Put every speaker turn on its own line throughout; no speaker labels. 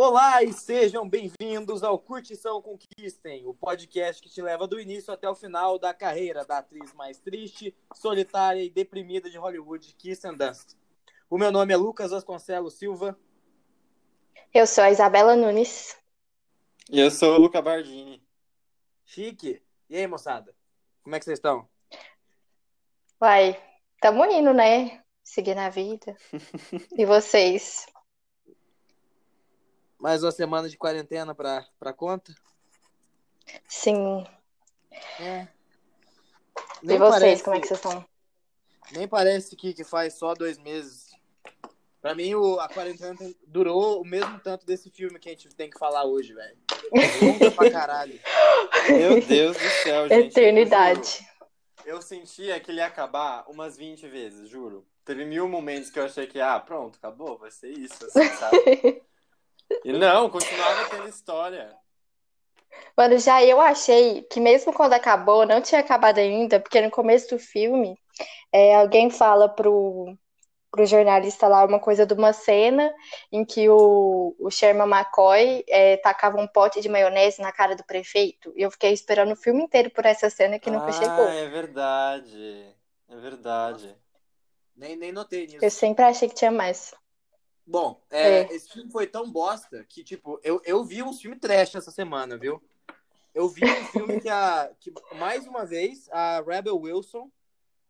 Olá e sejam bem-vindos ao Curtição Conquistem, o podcast que te leva do início até o final da carreira da atriz mais triste, solitária e deprimida de Hollywood, Kirsten Dunst. O meu nome é Lucas Vasconcelos Silva.
Eu sou a Isabela Nunes.
E eu sou o Luca Bardini.
Chique. E aí, moçada? Como é que vocês estão?
Uai, tamo indo, né? Seguindo a vida. E vocês?
Mais uma semana de quarentena pra, pra conta?
Sim.
É.
E
Nem
vocês,
parece-
como é que vocês estão?
Nem parece que, que faz só dois meses. Pra mim, o, a quarentena durou o mesmo tanto desse filme que a gente tem que falar hoje, velho. Longa pra caralho.
Meu Deus do céu, gente.
Eternidade.
Eu, eu sentia que ele ia acabar umas 20 vezes, juro. Teve mil momentos que eu achei que, ah, pronto, acabou, vai ser isso, assim, sabe? E não, continuava tendo história.
Mano, já eu achei que mesmo quando acabou, não tinha acabado ainda, porque no começo do filme, é, alguém fala pro, pro jornalista lá uma coisa de uma cena em que o, o Sherman McCoy é, tacava um pote de maionese na cara do prefeito. E eu fiquei esperando o filme inteiro por essa cena que nunca
ah,
chegou.
é verdade. É verdade.
Nem, nem notei nisso.
Eu sempre achei que tinha mais.
Bom, é,
É.
esse filme foi tão bosta que, tipo, eu, eu vi um filme trash essa semana, viu? Eu vi um filme que, a, que, mais uma vez, a Rebel Wilson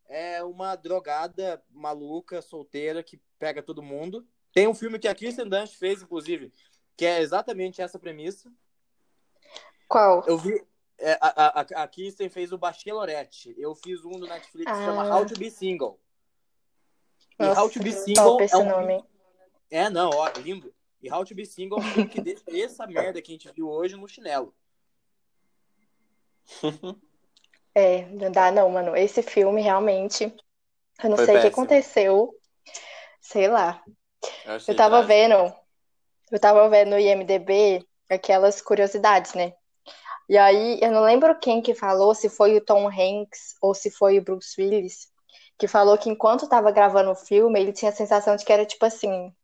é uma drogada maluca, solteira, que pega todo mundo. Tem um filme que a Kirsten Dunst fez, inclusive, que é exatamente essa premissa.
Qual?
Eu vi... é, a, a, a Kirsten fez o Bachelorette. Eu fiz um do Netflix que
Ah.
chama How to Be Single. E
Nossa,
How to Be Single é um
nome.
É, não, ó, lindo. E How to Be Single é um filme que deixa essa merda que a gente viu hoje no chinelo.
É, não dá não, mano. Esse filme realmente, eu não
Foi
sei o que aconteceu. Sei lá.
Eu,
Eu tava vendo, eu tava vendo no IMDb aquelas curiosidades, né? E aí, eu não lembro quem que falou, se foi o Tom Hanks ou se foi o Bruce Willis, que falou que enquanto tava gravando o filme, ele tinha a sensação de que era tipo assim,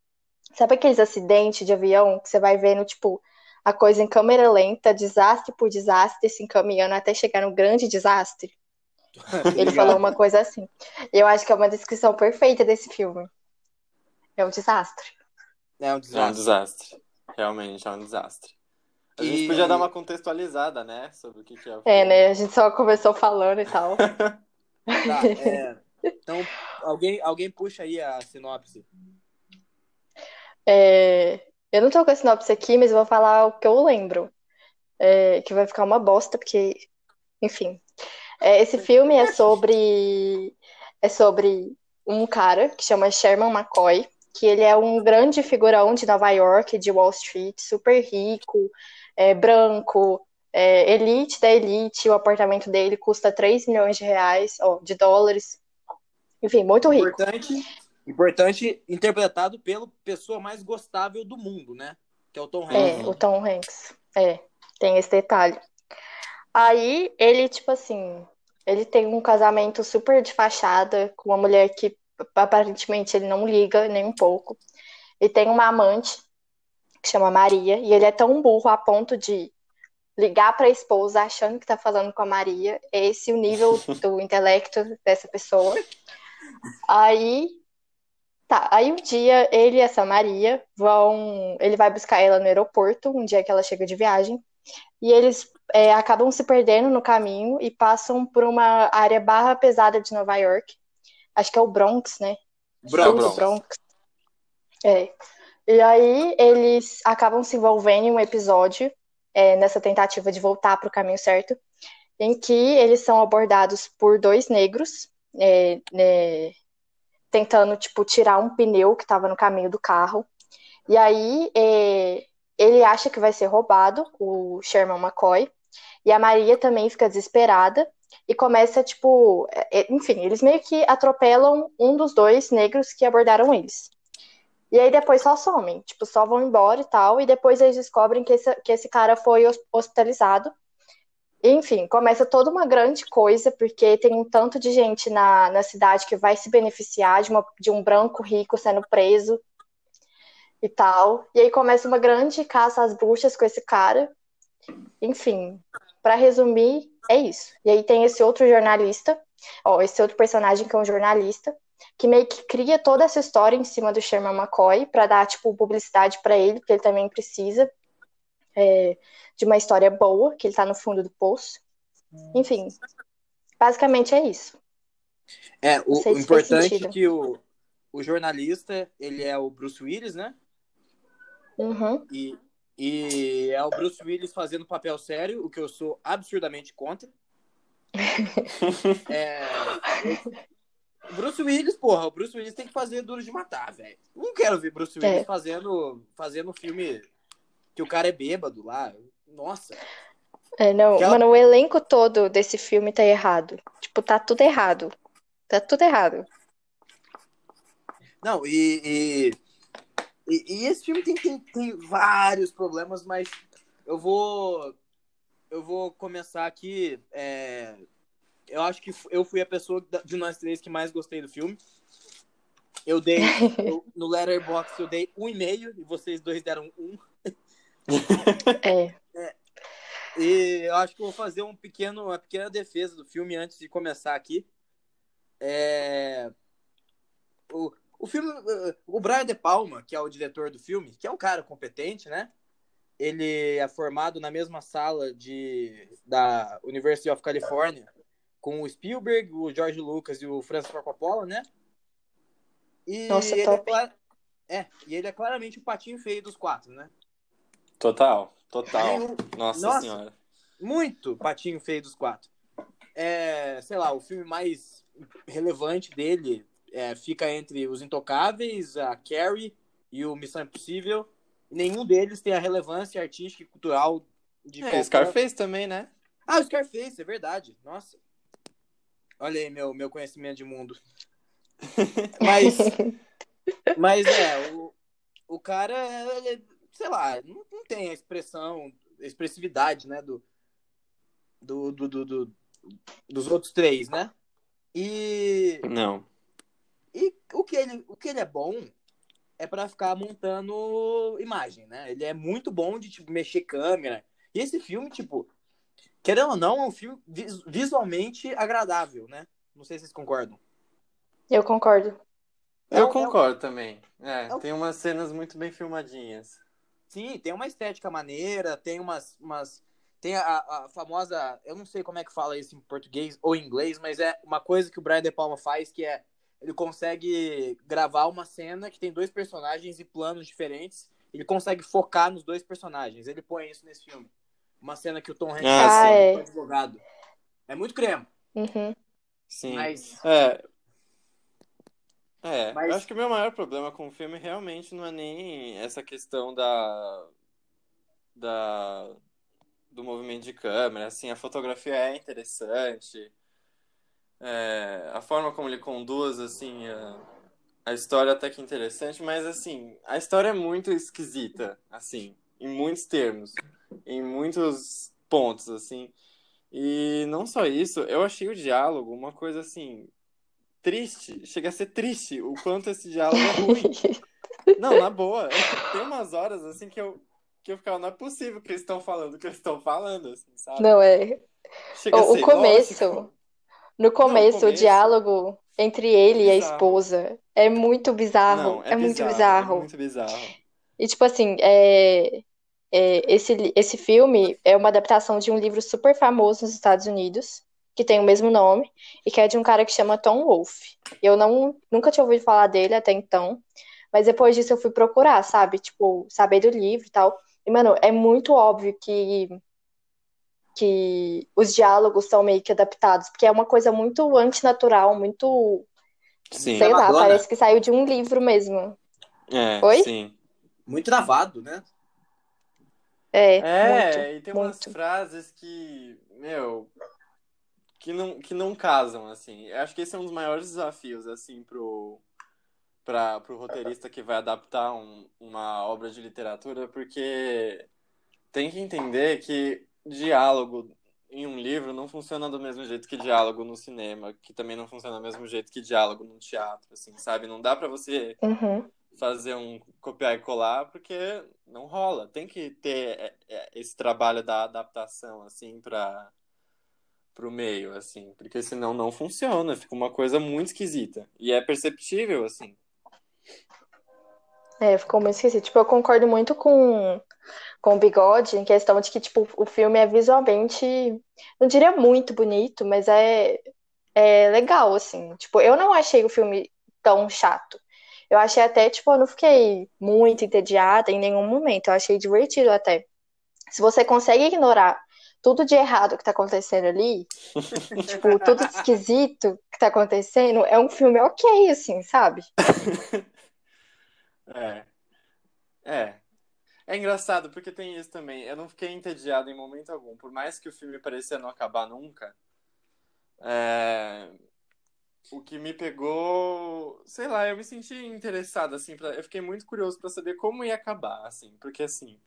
sabe aqueles acidentes de avião que você vai vendo, tipo, a coisa em câmera lenta, desastre por desastre, se encaminhando até chegar no grande desastre? Ele falou uma coisa assim. Eu acho que é uma descrição perfeita desse filme. É um desastre.
É um
É um
desastre.
desastre. Realmente, é um desastre. A gente
E-
podia dar uma contextualizada, né? Sobre o que, que é o
É,
filme.
né? A gente só começou falando e tal.
Tá, é, então, alguém, alguém puxa aí a sinopse.
É, eu não tô com a sinopse aqui, mas eu vou falar o que eu lembro. É, que vai ficar uma bosta, porque, enfim. É, esse filme é sobre é sobre um cara que chama Sherman McCoy, que ele é um grande figurão de Nova York, de Wall Street, super rico, é, branco, é, elite da elite. O apartamento dele custa 3 milhões de reais, ó, de dólares. Enfim, muito rico.
Importante, importante, interpretado pela pessoa mais gostável do mundo, né? Que é o Tom
É,
Hanks.
o Tom Hanks. É, tem esse detalhe. Aí ele, tipo assim, ele tem um casamento super de fachada com uma mulher que aparentemente ele não liga nem um pouco. E tem uma amante que chama Maria, e ele é tão burro a ponto de ligar para a esposa achando que tá falando com a Maria. Esse é o nível do intelecto dessa pessoa. Aí Tá, aí um dia ele e essa Maria vão. Ele vai buscar ela no aeroporto, um dia que ela chega de viagem, e eles é, acabam se perdendo no caminho e passam por uma área barra pesada de Nova York. Acho que é o Bronx, né?
Bronx.
Sul do Bronx. É. E aí eles acabam se envolvendo em um episódio, é, nessa tentativa de voltar para o caminho certo, em que eles são abordados por dois negros, é, né, tentando, tipo, tirar um pneu que estava no caminho do carro. E aí é, ele acha que vai ser roubado, o Sherman McCoy, e a Maria também fica desesperada e começa, tipo, é, enfim, eles meio que atropelam um dos dois negros que abordaram eles. E aí depois só somem, tipo, só vão embora e tal, e depois eles descobrem que esse, que esse cara foi hos- hospitalizado. Enfim, começa toda uma grande coisa, porque tem um tanto de gente na, na cidade que vai se beneficiar de, uma, de um branco rico sendo preso. e tal. E aí começa uma grande caça às bruxas com esse cara. Enfim, para resumir, é isso. E aí tem esse outro jornalista, ó, esse outro personagem que é um jornalista, que meio que cria toda essa história em cima do Sherman McCoy para dar tipo publicidade para ele, porque ele também precisa é, de uma história boa, que ele tá no fundo do poço. Enfim, basicamente é isso.
É, o, o importante é que o, o jornalista, ele é o Bruce Willis, né?
Uhum.
E, e é o Bruce Willis fazendo papel sério, o que eu sou absurdamente contra. é, Bruce Willis, porra, o Bruce Willis tem que fazer Duro de Matar, velho. Não quero ver Bruce Willis é. fazendo, fazendo filme que o cara é bêbado lá. Nossa.
É, não, Aquela... mano, o elenco todo desse filme tá errado. Tipo, tá tudo errado. Tá tudo errado.
Não, e, e, e, e esse filme tem, tem, tem vários problemas, mas eu vou eu vou começar aqui. É, eu acho que eu fui a pessoa de nós três que mais gostei do filme. Eu dei eu, no Letterboxd eu dei um e meio e vocês dois deram um.
É.
é. E eu acho que vou fazer um pequeno, uma pequena defesa do filme antes de começar aqui. É... O, o filme, o Brian De Palma, que é o diretor do filme, que é um cara competente, né? Ele é formado na mesma sala de, da University of California com o Spielberg, o George Lucas e o Francis Ford Coppola, né? E
Nossa,
ele
top.
É, é, e ele é claramente o patinho feio dos quatro, né?
Total, total. Um... Nossa, Nossa, senhora.
Muito patinho feio dos quatro. É, sei lá, o filme mais relevante dele é, fica entre Os Intocáveis, a Carrie e o Missão Impossível. Nenhum deles tem a relevância artística e cultural de
é, qualquer... Scarface também, né?
Ah, o Scarface, é verdade. Nossa. Olha aí meu, meu conhecimento de mundo. mas, mas é, o, o cara, ele, sei lá, não, não tem a expressão, a expressividade, né, do, do, do, do, do dos outros três, né? E.
Não.
E o que ele, o que ele é bom é para ficar montando imagem, né? Ele é muito bom de tipo mexer câmera. E esse filme, tipo, querendo ou não, é um filme visualmente agradável, né? Não sei se vocês concordam.
Eu concordo.
Eu é, concordo é, também. É, é, tem umas cenas muito bem filmadinhas.
Sim, tem uma estética maneira, tem umas. umas tem a, a, famosa. Eu não sei como é que fala isso em português ou em inglês, mas é uma coisa que o Brian De Palma faz que é ele consegue gravar uma cena que tem dois personagens e planos diferentes. Ele consegue focar nos dois personagens. Ele põe isso nesse filme. Uma cena que o Tom Hanks
ah, é
advogado. É muito creme.
Uhum.
Sim.
Mas...
É. É, Mas... eu acho que o meu maior problema com o filme realmente não é nem essa questão da. da do movimento de câmera, assim, a fotografia é interessante, é, a forma como ele conduz, assim, a, a história até que interessante, mas, assim, a história é muito esquisita, assim, em muitos termos, em muitos pontos, assim. E não só isso, eu achei o diálogo uma coisa, assim, triste, chega a ser triste o quanto esse diálogo é ruim. não, na boa, tem umas horas, assim, que eu, que eu ficava, não é possível que eles estão falando o que eles estão falando, assim, sabe?
Não, é... Chega o, o começo... Lógico. No começo, começo, o diálogo entre ele e a esposa é muito bizarro. Não, é, é bizarro, muito bizarro. É
muito bizarro.
E, tipo assim, é, é, esse, esse filme é uma adaptação de um livro super famoso nos Estados Unidos, que tem o mesmo nome, e que é de um cara que chama Tom Wolfe. Eu não, nunca tinha ouvido falar dele até então, mas depois disso eu fui procurar, sabe? Tipo, saber do livro e tal. E, mano, é muito óbvio que que os diálogos são meio que adaptados, porque é uma coisa muito antinatural, muito.
Sim.
Sei lá, parece que saiu de um livro mesmo.
É,
Oi?
sim.
Muito travado, né?
É,
é
muito,
e tem
muito.
umas frases que, meu, que não, que não casam, assim. Eu acho que esse é um dos maiores desafios, assim, pro, pra, pro roteirista que vai adaptar um, uma obra de literatura, porque tem que entender que diálogo em um livro não funciona do mesmo jeito que diálogo no cinema, que também não funciona do mesmo jeito que diálogo no teatro, assim, sabe? Não dá para você
uhum.
fazer um copiar e colar, porque não rola. Tem que ter é, é, esse trabalho da adaptação, assim, para pro meio, assim, porque senão não funciona, fica uma coisa muito esquisita. E é perceptível, assim.
É, ficou muito esquisito. Tipo, eu concordo muito com, com o Bigode em questão de que, tipo, o filme é visualmente, não diria muito bonito, mas é, é legal, assim. Tipo, eu não achei o filme tão chato. Eu achei até, tipo, eu não fiquei muito entediada em nenhum momento. Eu achei divertido até. Se você consegue ignorar tudo de errado que tá acontecendo ali, tipo, tudo esquisito que tá acontecendo, é um filme ok, assim, sabe?
é. É. É engraçado, porque tem isso também. Eu não fiquei entediado em momento algum. Por mais que o filme parecia não acabar nunca, é... o que me pegou... Sei lá, eu me senti interessado, assim. Pra... Eu fiquei muito curioso para saber como ia acabar, assim. Porque, assim...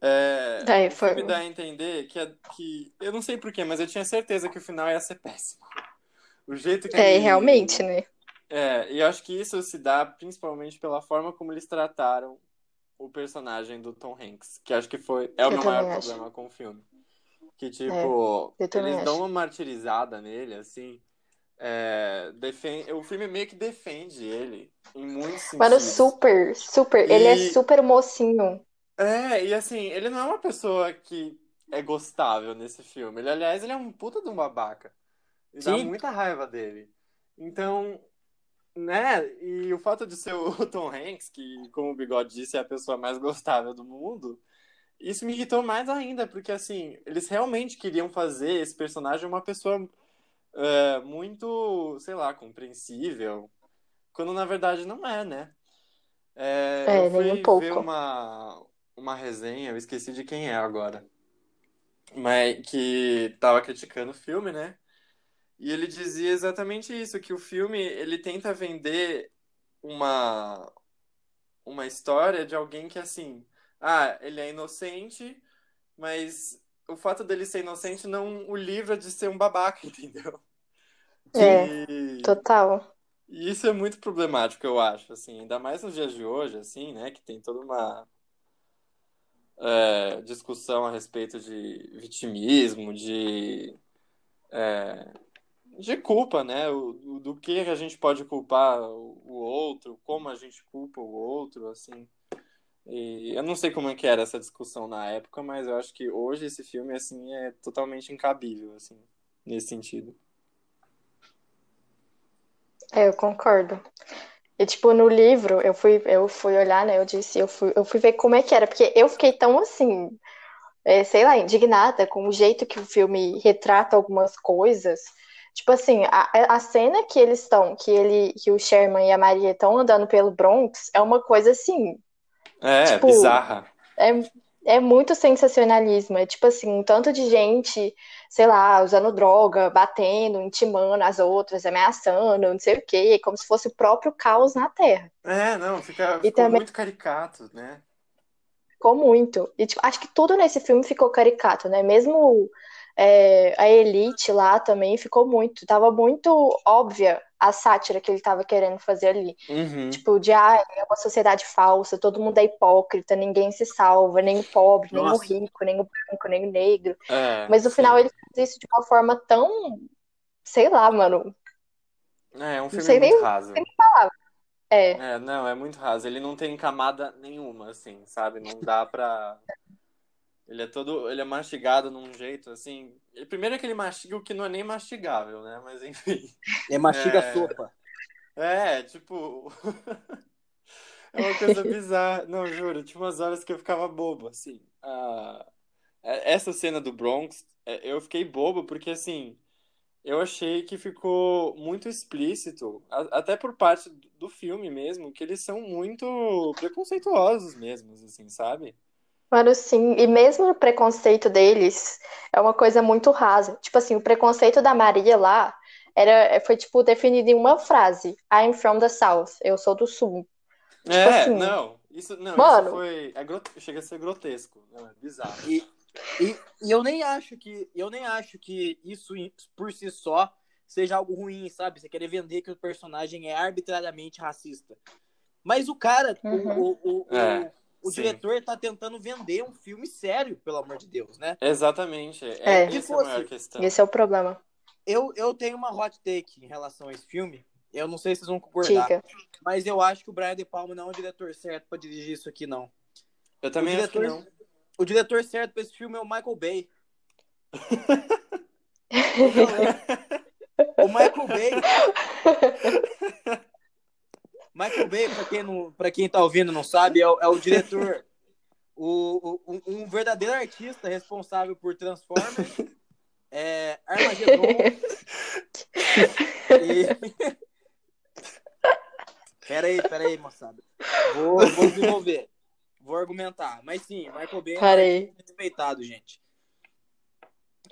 É,
Daí foi...
me dá a entender que, é, que eu não sei porquê, mas eu tinha certeza que o final ia ser péssimo. O jeito que
É,
ele...
realmente, né?
É, e eu acho que isso se dá principalmente pela forma como eles trataram o personagem do Tom Hanks, que acho que foi é o
Eu
meu maior
acho.
problema com o filme. Que tipo,
eu também
eles dão
acho.
uma martirizada nele, assim. É, defen- o filme meio que defende ele em muitos sentidos.
Mano, super, super. Ele é
E-
super mocinho.
É, e assim, ele não é uma pessoa que é gostável nesse filme. Ele, aliás, ele é um puta de um babaca. E dá
Sim.
muita raiva dele. Então, né? E o fato de ser o Tom Hanks, que, como o Bigode disse, é a pessoa mais gostável do mundo, isso me irritou mais ainda, porque assim, eles realmente queriam fazer esse personagem uma pessoa é, muito, sei lá, compreensível, quando na verdade não é, né? É,
É,
eu
nem
fui
um pouco.
ver uma, uma resenha, eu esqueci de quem é agora, mas que tava criticando o filme, né? E ele dizia exatamente isso, que o filme ele tenta vender uma uma história de alguém que assim, ah, ele é inocente, mas o fato dele ser inocente não o livra de ser um babaca, entendeu?
É,
E,
total.
e isso é muito problemático, eu acho, assim, ainda mais nos dias de hoje, assim, né, que tem toda uma é, discussão a respeito de vitimismo, de é, de culpa, né? O, do, que a gente pode culpar o, o outro, como a gente culpa o outro, assim. E eu não sei como é que era essa discussão na época, mas eu acho que hoje esse filme, assim, é totalmente incabível, assim, nesse sentido.
É, eu concordo. E, tipo, no livro, eu fui, eu fui olhar, né? Eu disse, eu fui, eu fui ver como é que era, porque eu fiquei tão assim, é, sei lá, indignada com o jeito que o filme retrata algumas coisas. Tipo assim, a, a cena que eles estão, que ele, que o Sherman e a Maria estão andando pelo Bronx, é uma coisa assim,
É,
Tipo,
bizarra.
é, é muito sensacionalismo. É tipo assim, um tanto de gente, sei lá, usando droga, batendo, intimando as outras, ameaçando, não sei o quê, como se fosse o próprio caos na Terra.
É, não, fica,
E
ficou
também-
muito caricato, né?
Ficou muito. E tipo, acho que tudo nesse filme ficou caricato, né? Mesmo é, a elite lá também ficou muito. Tava muito óbvia a sátira que ele tava querendo fazer ali.
Uhum.
Tipo, de ah, é uma sociedade falsa, todo mundo é hipócrita, ninguém se salva, nem o pobre, nem o
Nossa.
rico, nem o branco, nem o negro.
É,
Mas no
sim.
final ele faz isso de uma forma tão, sei lá, mano.
É, é um filme
sei
muito
nem-
raso.
É,
É, não, é muito raso. Ele não tem camada nenhuma, assim, sabe? Não dá pra. Ele é todo. Ele é mastigado num jeito, assim. Primeiro é que ele mastiga o que não é nem mastigável, né? Mas enfim.
É mastiga
É.
sopa.
É, tipo. É uma coisa bizarra. Não, juro, tinha umas horas que eu ficava bobo, assim. É- essa cena do Bronx, é, eu fiquei bobo porque, assim, eu achei que ficou muito explícito, até por parte do filme mesmo, que eles são muito preconceituosos mesmo, assim, sabe?
Mano, sim. E mesmo o preconceito deles é uma coisa muito rasa. Tipo assim, o preconceito da Maria lá era, foi, tipo, definido em uma frase. I'm from the South. Eu sou do Sul.
É,
assim,
não, isso, não,
mano.
isso foi, é grot- chega a ser grotesco, não, é bizarro.
E, e, e eu nem acho que eu nem acho que isso por si só seja algo ruim, sabe? Você querer vender que o personagem é arbitrariamente racista. Mas o cara,
Uhum.
o, o, o,
É,
o, o
sim.
diretor tá tentando vender um filme sério, pelo amor de Deus, né?
Exatamente.
É.
É, essa é a maior
fosse-
questão.
Esse é o problema.
Eu, eu tenho uma hot take em relação a esse filme. Eu não sei se vocês vão concordar,
Diga.
mas eu acho que o Brian De Palma não é o diretor certo pra dirigir isso aqui, não.
Eu também
o
acho que
diretor,
não.
O diretor certo pra esse filme é o Michael Bay. O Michael Bay. Michael Bay, pra quem, não, pra quem tá ouvindo não sabe, é o, é o diretor, o, o- um, verdadeiro artista responsável por Transformers, é, Armageddon e... Peraí, peraí, moçada. Vou, vou desenvolver. Vou argumentar. Mas sim, Michael Bay é
Parei.
artista respeitado, gente.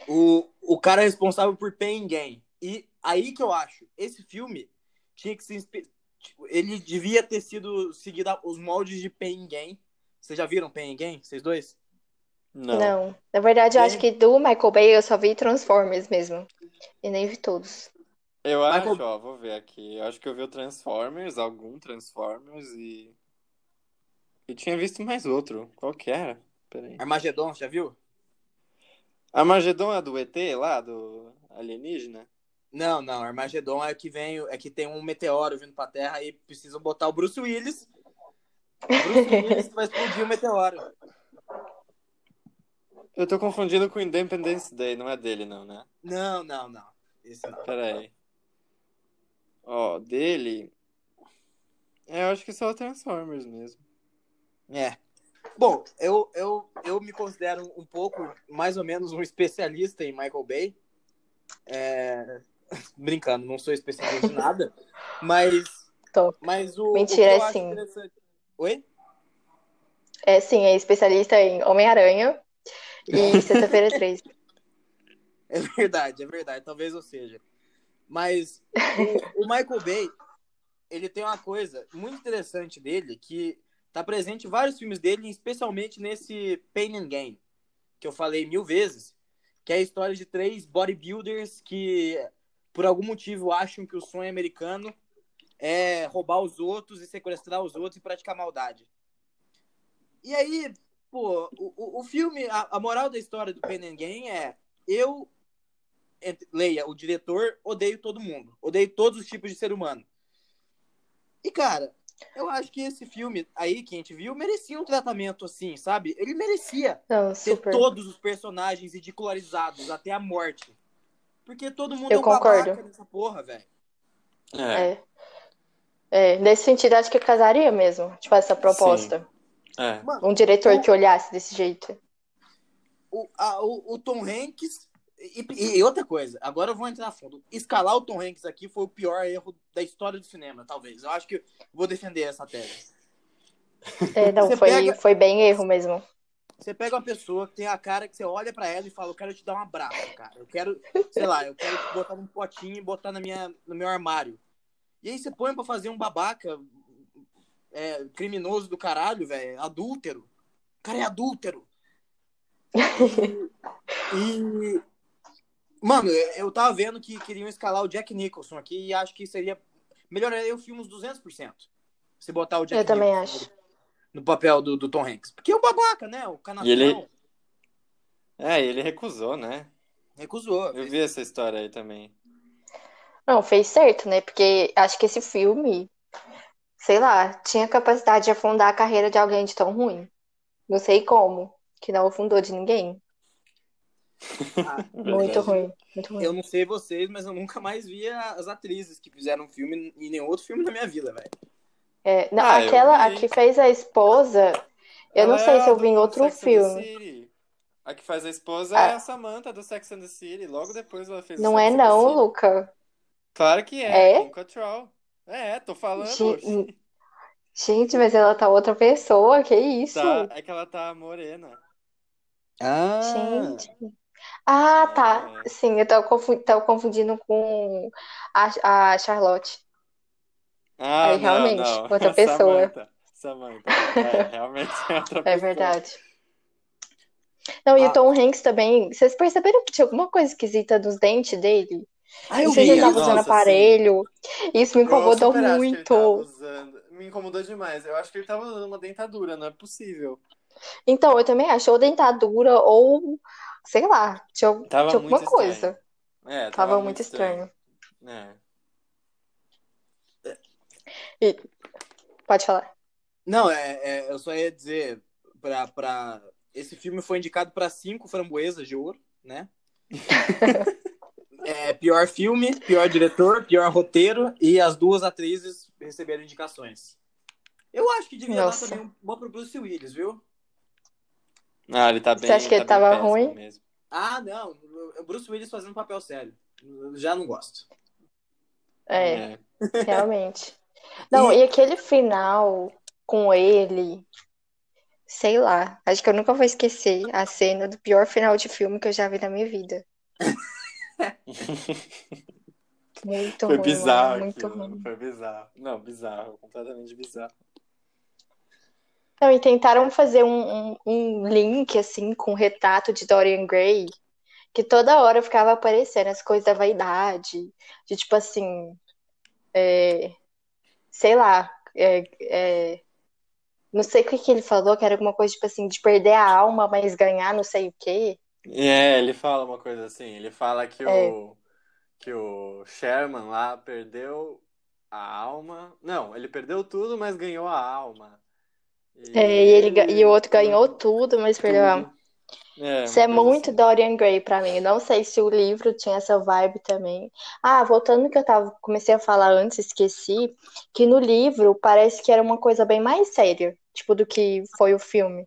O, o cara é responsável por Pain Gain. E aí que eu acho, esse filme tinha que se tipo, ele devia ter sido seguido os moldes de Pain Gain. Vocês já viram Pain Gain, vocês dois?
Não.
Não. Na verdade, eu acho que do Michael Bay eu só vi Transformers mesmo. E nem vi todos.
Eu
Michael-
acho, ó, vou ver aqui. Eu acho que eu vi o Transformers, algum Transformers e. E tinha visto mais outro. Qual que era? Peraí.
Armagedon, já viu?
Armagedon é do ET lá, do alienígena?
Não, não, Armagedon é que vem, é que tem um meteoro vindo pra Terra e precisam botar o Bruce Willis. O Bruce Willis vai explodir o meteoro.
Eu tô confundindo com Independence Day, não é dele não, né?
Não, não, não. Esse não.
Peraí. Ó, dele. É, eu acho que só o Transformers mesmo.
É. Bom, eu, eu, eu me considero um pouco, mais ou menos, um especialista em Michael Bay. É, Brincando, não sou especialista em nada. Mas,
Tô.
mas o.
Mentira,
o
é sim.
Oi?
É, sim, é especialista em Homem-Aranha e Sexta-feira 3.
É verdade, é verdade. Talvez eu seja. Mas o, o Michael Bay, ele tem uma coisa muito interessante dele que tá presente em vários filmes dele, especialmente nesse Pain and Gain, que eu falei mil vezes, que é a história de três bodybuilders que, por algum motivo, acham que o sonho americano é roubar os outros e sequestrar os outros e praticar maldade. E aí, pô, o, o, filme, a, a moral da história do Pain and Gain é eu leia, o diretor odeio todo mundo. Odeio todos os tipos de ser humano. E, cara, eu acho que esse filme aí que a gente viu merecia um tratamento assim, sabe? Ele merecia
Não,
ter todos os personagens ridicularizados até a morte. Porque todo mundo
Eu
é um babaca
concordo.
nessa porra, velho.
É.
É. É, nesse sentido, acho que casaria mesmo, tipo, essa proposta.
É.
Mano,
Um diretor que olhasse desse jeito.
o, a- o, o Tom Hanks. E, e- outra coisa, agora eu vou entrar a fundo. Escalar o Tom Hanks aqui foi o pior erro da história do cinema, talvez. Eu acho que vou defender essa tese.
É, não,
Você
foi,
pega-
foi bem erro mesmo.
Você pega uma pessoa que tem a cara que você olha pra ela e fala, eu quero te dar um abraço, cara. Eu quero, sei lá, eu quero te botar num potinho e botar na minha, no meu armário. E aí você põe pra fazer um babaca é, criminoso do caralho, velho, adúltero. O cara é adúltero. E, Mano, eu tava vendo que queriam escalar o Jack Nicholson aqui e acho que seria. Melhoraria o filme uns 200%. Se botar o Jack
Eu também
Nicholson
acho.
No papel do, do Tom Hanks. Porque é um babaca, né? O canastrão
E ele- É, ele recusou, né?
recusou.
Eu vi essa história aí também.
Não, fez certo, né? Porque acho que esse filme, sei lá, tinha capacidade de afundar a carreira de alguém de tão ruim. Não sei como, que não afundou de ninguém.
Ah,
Muito ruim, muito ruim.
Eu não sei vocês, mas eu nunca mais vi as atrizes que fizeram filme em nenhum outro filme na minha vida, velho.
É, não,
Ah,
aquela, a que fez a esposa, eu não sei
é
se eu vi em outro
Sex
filme.
A que faz a esposa
Ah.
é a Samantha do Sex and the City. Logo depois ela fez
Não é não. Luca.
Claro que é,
É?
Cattrall. É, tô falando.
Ge- Gente, mas ela tá outra pessoa, que isso?
Tá, é que ela tá morena.
Ah,
Gente. Ah, tá.
É.
Sim, eu tava confu- tava confundindo com a, a Charlotte.
Ah,
Aí,
não,
realmente,
não.
outra pessoa.
Samantha. Samantha. É, realmente é outra
É
pessoa.
verdade. Não, e
Ah.
o Tom Hanks também. Vocês perceberam que tinha alguma coisa esquisita nos dentes dele?
Ah, eu
Não sei se
vi
ele tava usando
Nossa,
aparelho. Isso me incomodou muito.
tava usando. Me incomodou demais. Eu acho que ele tava usando uma dentadura, não é possível.
Então, eu também acho, ou dentadura, ou, sei lá, tinha,
Tava
tinha
muito
alguma coisa.
É,
Tava,
tava,
muito estranho.
É.
E... Pode falar.
Não, é, é, eu só ia dizer pra, pra... esse filme foi indicado para cinco framboesas de ouro, né? é, pior filme, pior diretor, pior roteiro e as duas atrizes receberam indicações. Eu acho que devia
Nossa.
dar também uma pro Bruce Willis, viu?
Ah, ele tá bem.
Você acha que ele
tá
tava ruim?
Mesmo.
Ah, não. O Bruce Willis fazendo papel sério. Eu Já não gosto.
É,
É.
realmente. Não,
E-
e aquele final com ele, sei lá, acho que eu nunca vou esquecer a cena do pior final de filme que eu já vi na minha vida. Muito
Foi
ruim,
bizarro
mano, muito
aquilo,
ruim.
Foi bizarro. Não, bizarro. Completamente bizarro.
Não, e tentaram fazer um, um, um link, assim, com o retrato de Dorian Gray, que toda hora ficava aparecendo as coisas da vaidade, de tipo assim, é, sei lá, é, é, não sei o que que ele falou, que era alguma coisa tipo assim, de perder a alma, mas ganhar não sei o quê.
É, ele fala uma coisa assim. Ele fala que
É.
o que o Sherman lá perdeu a alma. Não, ele perdeu tudo, mas ganhou a alma. E
É, e, ele, ga- e o outro
ele-
ganhou tudo, mas perdeu a alma.
É,
Isso é muito
assim.
Dorian Gray pra mim. Não sei se o livro tinha essa vibe também. Ah, voltando no que eu tava, comecei a falar antes, esqueci, que no livro parece que era uma coisa bem mais séria, tipo, do que foi o filme.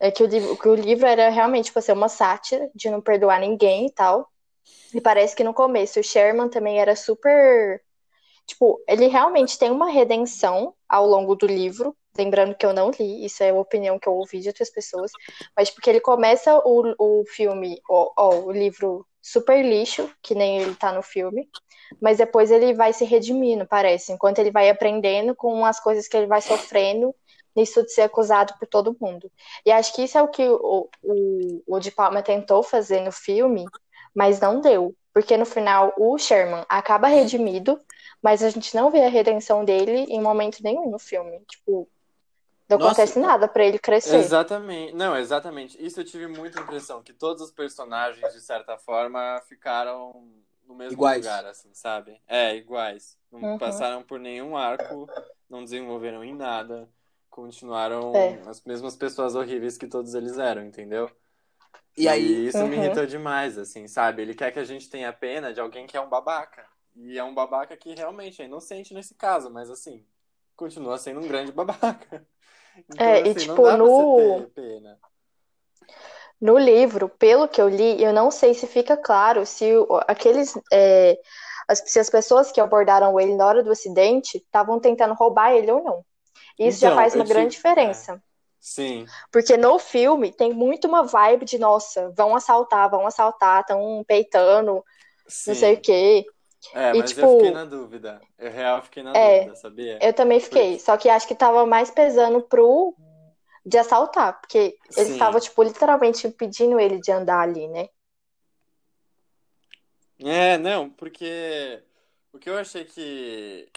É que o livro, que o livro era realmente, tipo, assim, uma sátira de não perdoar ninguém e tal. E parece que no começo o Sherman também era super. Tipo, ele realmente tem uma redenção ao longo do livro. Lembrando que eu não li, isso é a opinião que eu ouvi de outras pessoas. Mas porque ele começa o, o filme, ó, ó, o livro super lixo, que nem ele tá no filme. Mas depois ele vai se redimindo, parece. Enquanto ele vai aprendendo com as coisas que ele vai sofrendo nisso de ser acusado por todo mundo. E acho que isso é o que o, o, o de Palma tentou fazer no filme, mas não deu. Porque no final o Sherman acaba redimido, mas a gente não vê a redenção dele em momento nenhum no filme. Tipo, não
Nossa,
acontece nada pra ele crescer.
Exatamente. Não, exatamente. Isso eu tive muita impressão, que todos os personagens, de certa forma, ficaram no mesmo
Iguais.
lugar, assim, sabe? É, iguais. Não
Uhum.
passaram por nenhum arco, não desenvolveram em nada, continuaram
É.
as mesmas pessoas horríveis que todos eles eram, entendeu?
E aí,
isso me
Uhum.
irritou demais, assim, sabe? Ele quer que a gente tenha pena de alguém que é um babaca. E é um babaca que realmente é inocente nesse caso, mas assim, continua sendo um grande babaca. Então,
É, e,
assim,
tipo,
dá pra
no-. No livro, pelo que eu li, eu não sei se fica claro se aqueles é, as, se as pessoas que abordaram ele na hora do acidente estavam tentando roubar ele ou não. Isso já
Então,
faz
eu
uma grande
tive- é.
diferença.
Sim,
Porque no filme tem muito uma vibe de, nossa, vão assaltar, vão assaltar, estão peitando,
sim.
não sei o quê.
É,
E,
mas
tipo,
eu fiquei na dúvida. Eu real fiquei na
É,
dúvida, sabia?
Eu também fiquei. Só que acho que tava mais pesando pro de assaltar, porque eles
Sim.
estavam, tipo, literalmente impedindo ele de andar ali, né?
É, não, porque o que eu achei que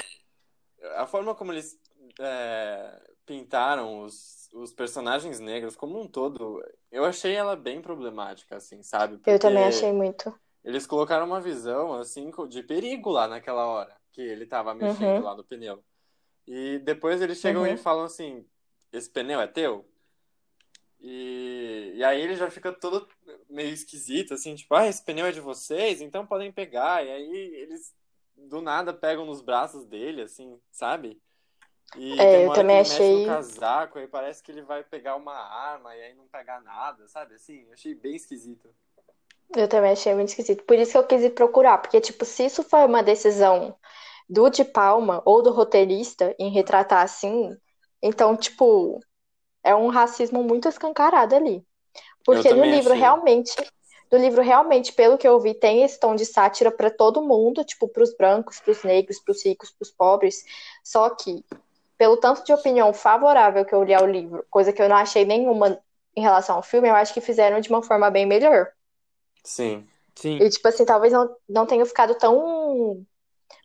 a forma como eles é, pintaram os, os personagens negros como um todo, eu achei ela bem problemática, assim, sabe?
Eu também
Porque
achei muito.
Eles colocaram uma visão, assim, de perigo lá naquela hora, que ele tava mexendo
Uhum.
lá no pneu. E depois eles chegam
Uhum.
e falam assim: esse pneu é teu? E, e aí ele já fica todo meio esquisito, assim, tipo, ah, esse pneu é de vocês, então podem pegar. E aí eles do nada pegam nos braços dele, assim, sabe? E
É, eu também achei-
no casaco, aí parece que ele vai pegar uma arma e aí não pega nada, sabe? Assim, eu achei bem esquisito.
Eu também achei muito esquisito. Por isso que eu quis ir procurar, porque, tipo, se isso foi uma decisão do de Palma ou do roteirista em retratar assim, então, tipo, é um racismo muito escancarado ali. Porque no livro
achei.
realmente, no livro realmente, pelo que eu vi, tem esse tom de sátira para todo mundo, tipo, pros brancos, pros negros, pros ricos, pros pobres. Só que, pelo tanto de opinião favorável que eu li ao livro, coisa que eu não achei nenhuma em relação ao filme, eu acho que fizeram de uma forma bem melhor.
Sim.
Sim.
E, tipo assim, talvez não, não tenha ficado tão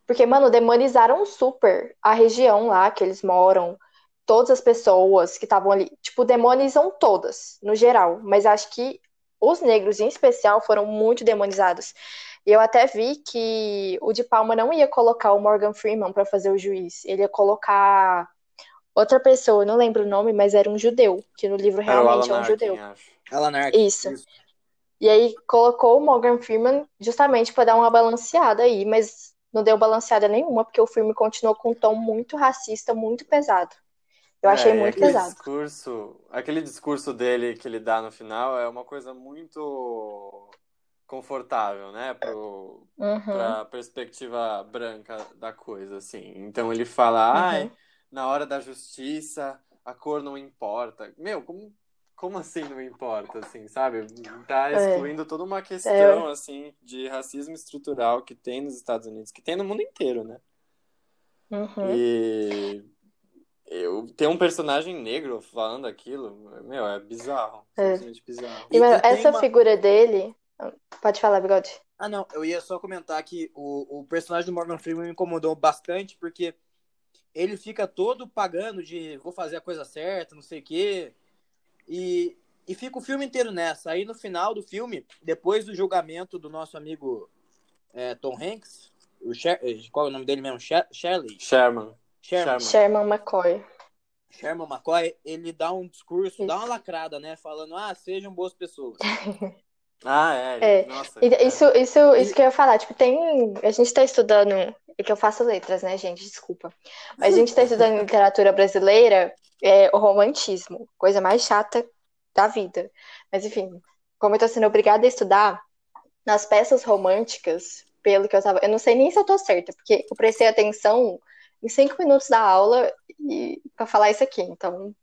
Porque, mano, demonizaram super a região lá que eles moram, todas as pessoas que estavam ali. Tipo, demonizam todas, no geral. Mas acho que os negros, em especial, foram muito demonizados. E eu até vi que o de Palma não ia colocar o Morgan Freeman para fazer o juiz. Ele ia colocar outra pessoa, não lembro o nome, mas era um judeu, que no livro realmente é, um
Arkin,
judeu.
Acho.
Alan Arkin.
Isso. Isso. E aí colocou o Morgan Freeman justamente para dar uma balanceada aí, mas não deu balanceada nenhuma, porque o filme continuou com um tom muito racista, muito pesado. Eu achei
é,
muito
aquele
pesado.
Discurso, aquele discurso dele que ele dá no final é uma coisa muito confortável, né, pro,
uhum.
pra perspectiva branca da coisa, assim. Então ele fala, uhum. ai, na hora da justiça, a cor não importa. Meu, como como assim não importa, assim, sabe? Tá é. excluindo é. toda uma questão, é. assim, de racismo estrutural que tem nos Estados Unidos, que tem no mundo inteiro, né?
Uhum.
E eu ter um personagem negro falando aquilo, meu, é bizarro. É. Simplesmente bizarro.
E, mano, essa uma... figura dele. Pode falar, Bigode.
Ah, não, eu ia só comentar que o, o personagem do Morgan Freeman me incomodou bastante, porque ele fica todo pagando de vou fazer a coisa certa, não sei o quê. E, e fica o filme inteiro nessa. Aí no final do filme, depois do julgamento do nosso amigo é, Tom Hanks, o Sher qual é o nome dele mesmo? Sher Shirley?
Sherman.
Sherman. Sherman McCoy.
Sherman McCoy, ele dá um discurso, Isso. dá uma lacrada, né? Falando, ah, sejam boas pessoas.
ah, é. é. Nossa,
isso, é. isso, isso que eu ia falar. Tipo, tem. A gente tá estudando. É que eu faço letras, né, gente? Desculpa. Mas a gente tá estudando literatura brasileira é, o romantismo, coisa mais chata da vida. Mas enfim, como eu tô sendo obrigada a estudar, nas peças românticas, pelo que eu tava. Eu não sei nem se eu tô certa, porque eu prestei atenção em cinco minutos da aula e para falar isso aqui. Então,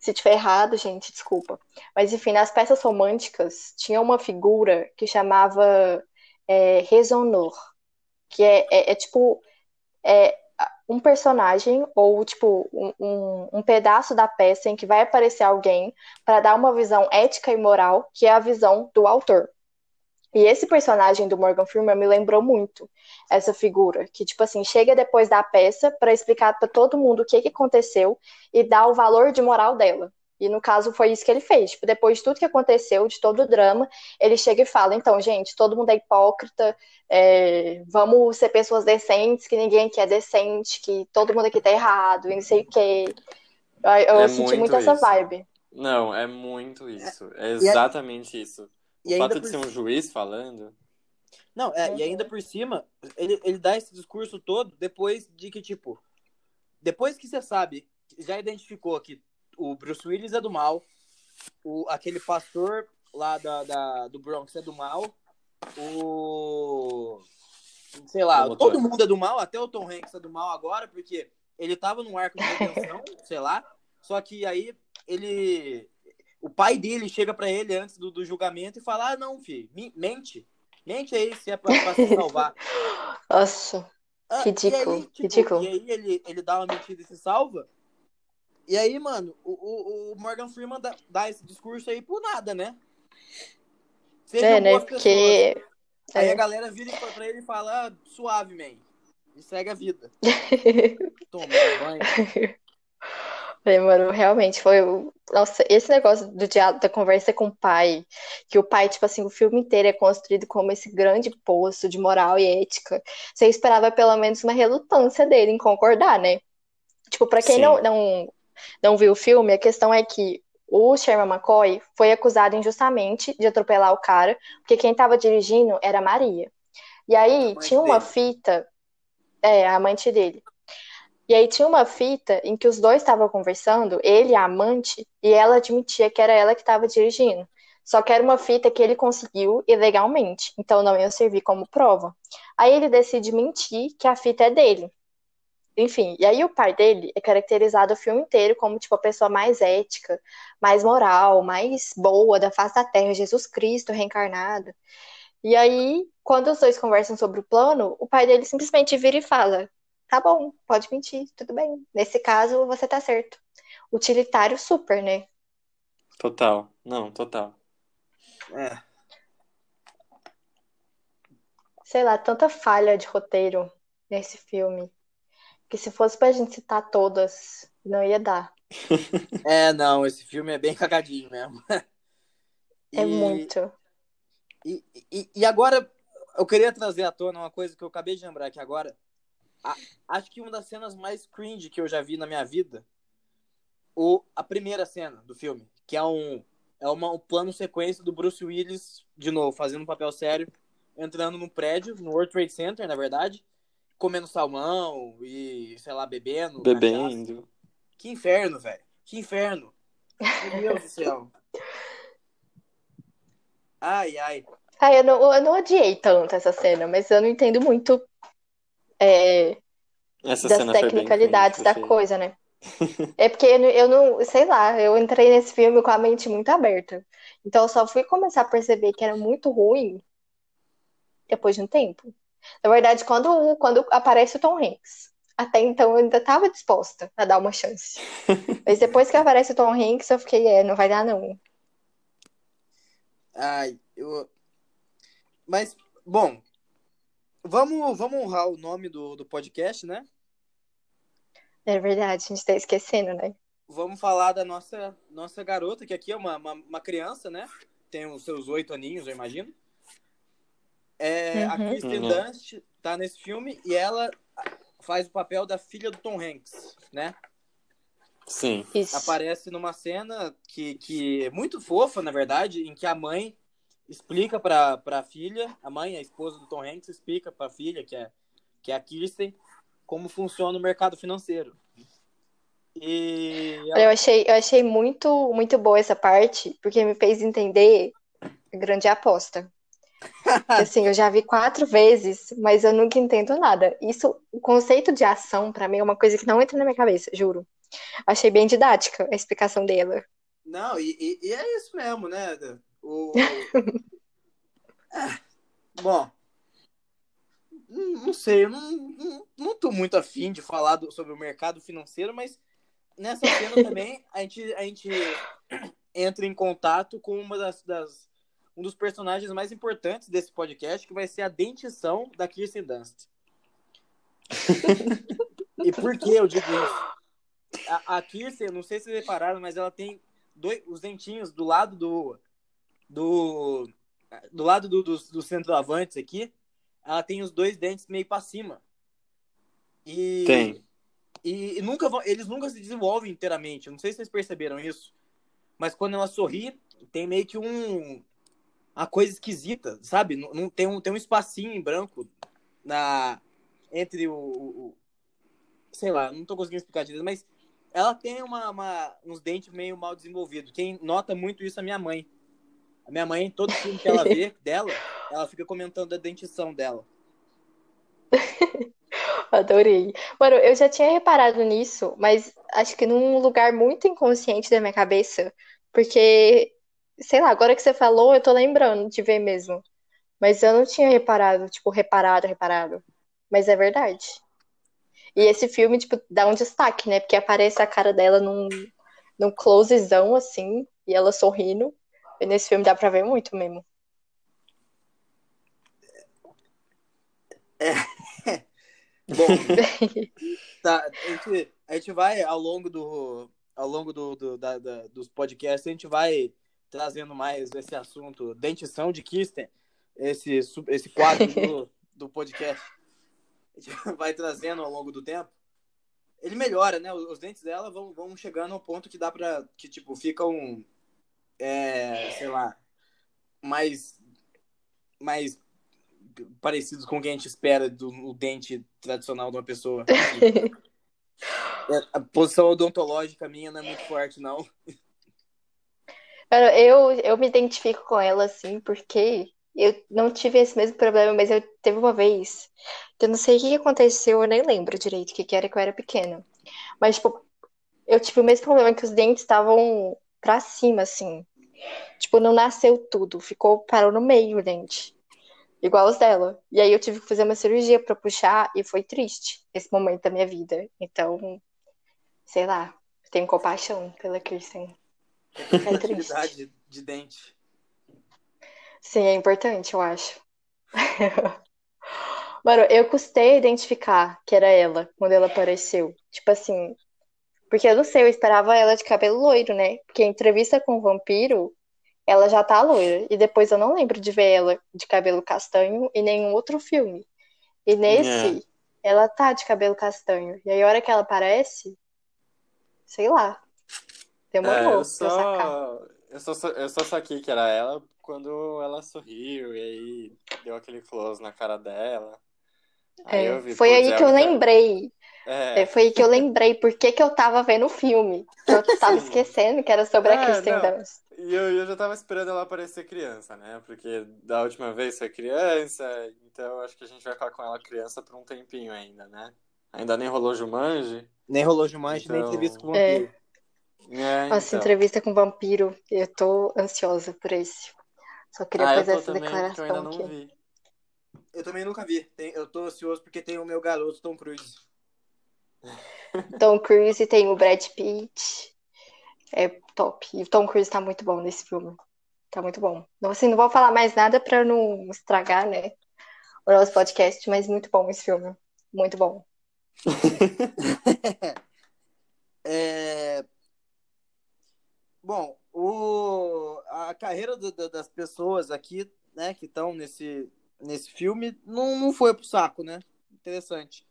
se tiver errado, gente, desculpa. Mas enfim, nas peças românticas tinha uma figura que chamava é, Resonor, que é, é, é tipo é, um personagem ou tipo um, um, um, pedaço da peça em que vai aparecer alguém para dar uma visão ética e moral que é a visão do autor. E esse personagem do Morgan Freeman me lembrou muito essa figura que tipo assim chega depois da peça para explicar para todo mundo o que, que aconteceu e dar o valor de moral dela. E no caso foi isso que ele fez. Tipo, depois de tudo que aconteceu, de todo o drama, ele chega e fala: então, gente, todo mundo é hipócrita, é, vamos ser pessoas decentes, que ninguém aqui é decente, que todo mundo aqui tá errado, e não sei o quê. Eu, eu é senti muito, muito essa vibe.
Não, é muito isso. É exatamente e isso. O fato de ser um juiz falando.
Não, é, e ainda por cima, ele, ele dá esse discurso todo depois de que, tipo, depois que você sabe, já identificou que o Bruce Willis é do mal, o, aquele pastor lá da, da, do Bronx é do mal, o. Sei lá, o todo mundo é do mal, até o Tom Hanks é do mal agora, porque ele tava num arco de redenção, sei lá, só que aí ele. O pai dele chega para ele antes do, do, julgamento e fala: Ah, não, filho, mente. Mente aí se é pra, pra se salvar.
Nossa. Ah, ridículo.
E aí, tipo,
ridículo.
E aí ele, ele dá uma mentira e se salva. E aí, mano, o, o Morgan Freeman dá, dá, esse discurso aí por nada, né?
Sejam é, né? Porque.
Aí é. a galera vira pra ele e fala, ah, suave, man. E segue a vida. Toma banho.
É, mano, realmente foi. Nossa, esse negócio do diálogo, da conversa com o pai, que o pai, tipo assim, o filme inteiro é construído como esse grande poço de moral e ética. Você esperava pelo menos uma relutância dele em concordar, né? Tipo, pra quem não, não não viu o filme, a questão é que o Sherman McCoy foi acusado injustamente de atropelar o cara, porque quem estava dirigindo era Maria. E aí tinha uma dele. fita, é, a amante dele. E aí tinha uma fita em que os dois estavam conversando, ele a amante, e ela admitia que era ela que estava dirigindo. Só que era uma fita que ele conseguiu ilegalmente, então não ia servir como prova. Aí ele decide mentir que a fita é dele. Enfim, e aí o pai dele é caracterizado o filme inteiro como, tipo, a pessoa mais ética, mais moral, mais boa da face da terra, Jesus Cristo reencarnado. E aí, quando os dois conversam sobre o plano, o pai dele simplesmente vira e fala: tá bom, pode mentir, tudo bem. Nesse caso, você tá certo. Utilitário super, né?
Total. Não, total.
É.
Sei lá, tanta falha de roteiro nesse filme. Que se fosse pra gente citar todas, não ia dar.
É, não, esse filme é bem cagadinho mesmo.
E, é muito.
E, e, e, agora, eu queria trazer à tona uma coisa que eu acabei de lembrar aqui agora. A, acho que uma das cenas mais cringe que eu já vi na minha vida, o, a primeira cena do filme, que é um, é uma, um plano sequência do Bruce Willis, de novo, fazendo um papel sério, entrando num prédio, no World Trade Center, na verdade, comendo salmão e, sei lá, bebendo.
Bebendo. Cachaça.
Que inferno, velho. Que inferno. Meu Deus do céu. Ai, ai.
Ai, eu não, eu não odiei tanto essa cena, mas eu não entendo muito é, das tecnicalidades da coisa, né? É porque eu não, sei lá, eu entrei nesse filme com a mente muito aberta. Então eu só fui começar a perceber que era muito ruim depois de um tempo. Na verdade, quando, quando aparece o Tom Hanks. Até então eu ainda estava disposta a dar uma chance. Mas depois que aparece o Tom Hanks, eu fiquei, é, não vai dar não.
Ai, eu. Mas, bom, vamos, vamos honrar o nome do, do podcast, né?
É verdade, a gente tá esquecendo, né?
Vamos falar da nossa, nossa garota, que aqui é uma, uma, uma criança, né? Tem os seus oito aninhos, eu imagino. É, uhum. A Kristen uhum. Dunst tá nesse filme e ela faz o papel da filha do Tom Hanks, né?
Sim.
Isso.
Aparece numa cena que, que é muito fofa, na verdade, em que a mãe explica para a filha, a mãe, a esposa do Tom Hanks, explica para a filha, que é, que é a Kirsten, como funciona o mercado financeiro. E
eu achei, eu achei muito, muito boa essa parte, porque me fez entender a grande aposta. assim, eu já vi quatro vezes, mas eu nunca entendo nada. Isso, o conceito de ação, para mim, é uma coisa que não entra na minha cabeça, juro. Achei bem didática a explicação dela.
Não, e, e, e é isso mesmo, né? O... é, bom, não sei, eu não, não, não tô muito afim de falar do, sobre o mercado financeiro, mas nessa cena também a gente, a gente entra em contato com uma das, das um dos personagens mais importantes desse podcast, que vai ser a dentição da Kirsten Dunst. e por que eu digo isso? A, a Kirsten, não sei se vocês repararam, mas ela tem dois, os dentinhos do lado do. do. do lado do, do, do centroavantes aqui. Ela tem os dois dentes meio para cima. E.
Tem.
E, e nunca vão, eles nunca se desenvolvem inteiramente. Não sei se vocês perceberam isso. Mas quando ela sorri, tem meio que um uma coisa esquisita, sabe? Não, não, tem, um, tem um espacinho em branco na entre o, o, sei lá, não tô conseguindo explicar direito, mas ela tem uma, uma, uns dentes meio mal desenvolvidos. Quem nota muito isso é a minha mãe. A minha mãe, todo filme que ela vê dela, ela fica comentando a dentição dela.
Adorei. Mano, eu já tinha reparado nisso, mas acho que num lugar muito inconsciente da minha cabeça, porque Sei lá, agora que você falou, eu tô lembrando de ver mesmo. Mas eu não tinha reparado, tipo, reparado, reparado. Mas é verdade. E esse filme, tipo, dá um destaque, né? Porque aparece a cara dela num, num closezão, assim, e ela sorrindo. E nesse filme dá pra ver muito mesmo.
É. Bom, tá, a gente, a gente vai ao longo do ao longo do, do da, da, dos podcasts, a gente vai trazendo mais esse assunto, dentição de Kirsten, esse, esse quadro do, do podcast. A gente vai trazendo ao longo do tempo. Ele melhora, né? Os dentes dela vão, vão chegando ao ponto que dá pra. que, tipo, ficam. É, sei lá. Mais. Mais parecidos com o que a gente espera do do dente tradicional de uma pessoa. É, a posição odontológica minha não é muito forte, não.
Eu, eu me identifico com ela, assim, porque eu não tive esse mesmo problema, mas eu teve uma vez que eu não sei o que aconteceu, eu nem lembro direito o que, que era que eu era pequena. Mas, tipo, eu tive o mesmo problema que os dentes estavam pra cima, assim. Tipo, não nasceu tudo, ficou, parou no meio o dente. Igual os dela. E aí eu tive que fazer uma cirurgia pra puxar e foi triste esse momento da minha vida. Então, sei lá, tenho compaixão pela Kirsten.
Representatividade de dente.
Sim, é importante, eu acho. Mano, eu custei identificar que era ela quando ela apareceu. Tipo assim, porque eu não sei, eu esperava ela de cabelo loiro, né? Porque em entrevista com o vampiro, ela já tá loira. E depois eu não lembro de ver ela de cabelo castanho em nenhum outro filme. E nesse, é. ela tá de cabelo castanho. E aí, a hora que ela aparece, sei lá. Demorou é, eu
só, sacar. Eu só, eu só saquei que era ela quando ela sorriu e aí deu aquele close na cara dela.
Aí é, vi, foi aí é que eu lembrei. É. é. Foi aí que eu lembrei por que, que eu tava vendo o filme. Que eu tava esquecendo que era sobre a é, Kristen Dunst.
E eu, eu já tava esperando ela aparecer criança, né? Porque da última vez foi criança, então acho que a gente vai ficar com ela criança por um tempinho ainda, né? Ainda nem rolou Jumanji.
Nem rolou Jumanji, então... nem entrevista com o vampiro.
É. é Nossa, então. entrevista com o vampiro. Eu tô ansiosa por esse. Só queria ah, fazer essa também, declaração eu aqui. Vi.
Eu também nunca vi. Eu tô ansioso porque tem o meu garoto Tom Cruise.
Tom Cruise tem o Brad Pitt. É top. E o Tom Cruise tá muito bom nesse filme. Tá muito bom. Então, assim, não vou falar mais nada pra não estragar, né? O nosso podcast, mas muito bom esse filme. Muito bom.
é... Bom, o... a carreira do, do, das pessoas aqui, né, que estão nesse, nesse filme, não, não foi pro saco, né? Interessante.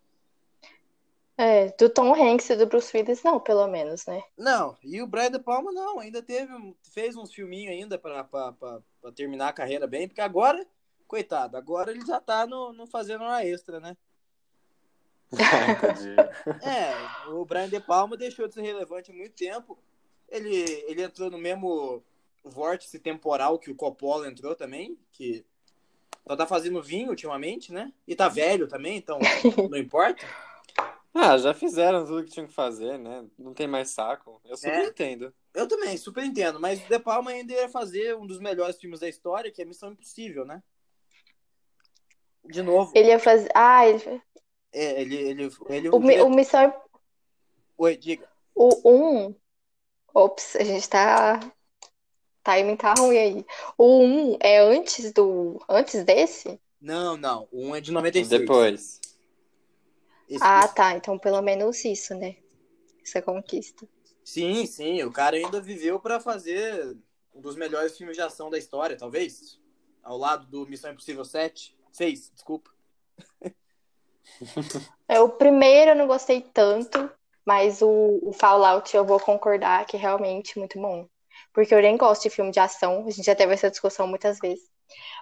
É, do Tom Hanks e do Bruce Willis, não, pelo menos, né?
Não, e o Brian De Palma não, ainda teve, fez uns filminhos ainda para terminar a carreira bem, porque agora, coitado, agora ele já tá no, no fazendo hora extra, né? é, o Brian De Palma deixou de ser relevante há muito tempo. Ele, ele entrou no mesmo vórtice temporal que o Coppola entrou também, que só tá fazendo vinho ultimamente, né? E tá velho também, então não importa.
Ah, já fizeram tudo que tinham que fazer, né? Não tem mais saco. Eu super é. entendo.
Eu também, super entendo. Mas o De Palma ainda ia fazer um dos melhores filmes da história, que é Missão Impossível, né? De novo.
Ele ia fazer. Ah, ele.
É, ele. ele, ele
o, o Missão.
Oi, diga.
O 1. Um... Ops, a gente tá. Timing tá ruim aí. O 1 um é antes do. Antes desse?
Não, não. O 1 é de 96.
Depois.
Esse ah, tá. Então, pelo menos isso, né? Essa conquista.
Sim, sim. O cara ainda viveu para fazer um dos melhores filmes de ação da história, talvez. Ao lado do Missão Impossível 7. 6, desculpa.
É, o primeiro eu não gostei tanto, mas o, o Fallout eu vou concordar que é realmente muito bom. Porque eu nem gosto de filme de ação, a gente já teve essa discussão muitas vezes.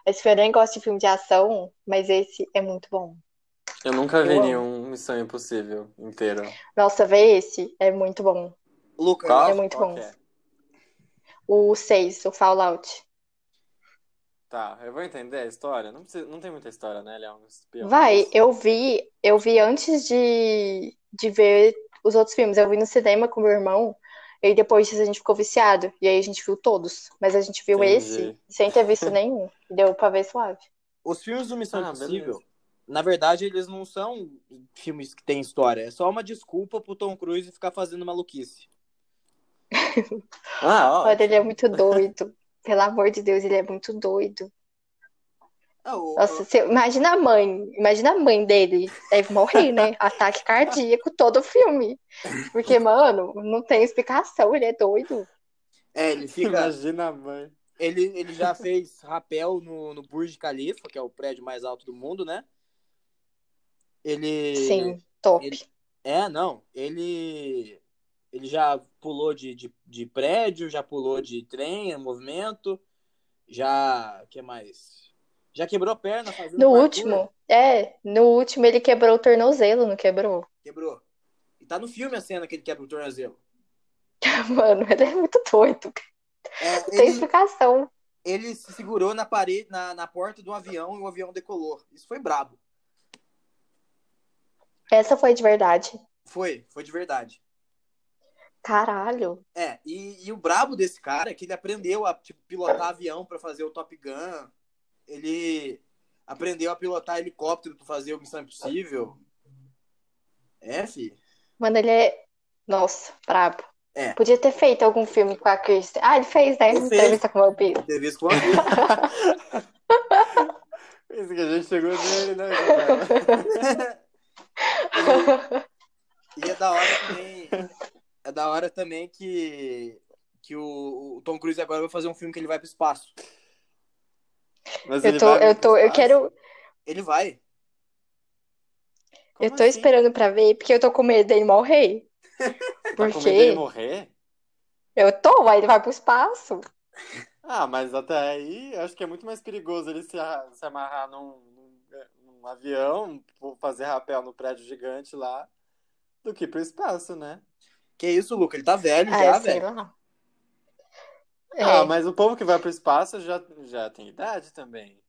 Mas eu nem gosto de filme de ação, mas esse é muito bom.
Eu nunca vi eu nenhum Missão Impossível inteiro.
Nossa, ver esse é muito bom.
Lucas,
é muito bom. É? O 6, o Fallout.
Tá, eu vou entender a história. Não, precisa, não tem muita história, né? Ele é um espião.
Vai, eu vi, eu vi antes de, de ver os outros filmes. Eu vi no cinema com meu irmão. E depois a gente ficou viciado. E aí a gente viu todos. Mas a gente viu Entendi. esse sem ter visto nenhum. Deu pra ver suave.
Os filmes do Missão ah, Impossível, beleza na verdade, eles não são filmes que têm história. É só uma desculpa pro Tom Cruise ficar fazendo maluquice.
ah, ó. Olha, ele é muito doido. Pelo amor de Deus, ele é muito doido. Ah, o, Nossa, você, imagina a mãe, imagina a mãe dele, deve morrer, né? Ataque cardíaco todo o filme. Porque, mano, não tem explicação, ele é doido.
É, ele fica.
Imagina a mãe.
Ele, ele já fez rapel no, no Burj Khalifa, que é o prédio mais alto do mundo, né? Ele.
Sim, top.
Ele, é, não. Ele. Ele já pulou de, de, de prédio, já pulou de trem, movimento. Já. que mais? Já quebrou a perna fazendo
No parkour. último, é, no último ele quebrou o tornozelo, não quebrou?
Quebrou. E tá no filme a cena que ele quebra o tornozelo.
Mano, ele é muito doido. É, não tem explicação.
Ele se segurou na parede, na, na porta do avião e o avião decolou. Isso foi brabo.
Essa foi de verdade.
Foi, foi de verdade.
Caralho.
É, e, e o brabo desse cara é que ele aprendeu a tipo, pilotar avião para fazer o Top Gun. Ele aprendeu a pilotar helicóptero para fazer o Missão Impossível. É, fi.
Mano, ele é. Nossa, brabo.
É.
Podia ter feito algum filme com a Kristen. Ah, ele fez, né? Ele Entrevista com o vampiro.
Entrevista com o vampiro.
Esse que a gente chegou nele, né?
e, e é da hora também. É da hora também que, que o, o Tom Cruise agora vai fazer um filme que ele vai pro espaço.
Mas
Eu tô, eu tô, eu quero,
Ele vai.
Como
eu tô
assim?
esperando pra ver, porque eu tô com medo dele morrer.
Tá com medo
Porque
dele morrer?
eu tô, aí ele vai pro espaço.
Ah, mas até aí, acho que é muito mais perigoso ele se, se amarrar num, num- num avião, fazer rapel no prédio gigante lá, do que pro espaço, né?
Que isso, Luca? Ele tá velho
Ah,
já, velho.
lá. É,
Ah, mas o povo que vai pro espaço já, já tem idade também.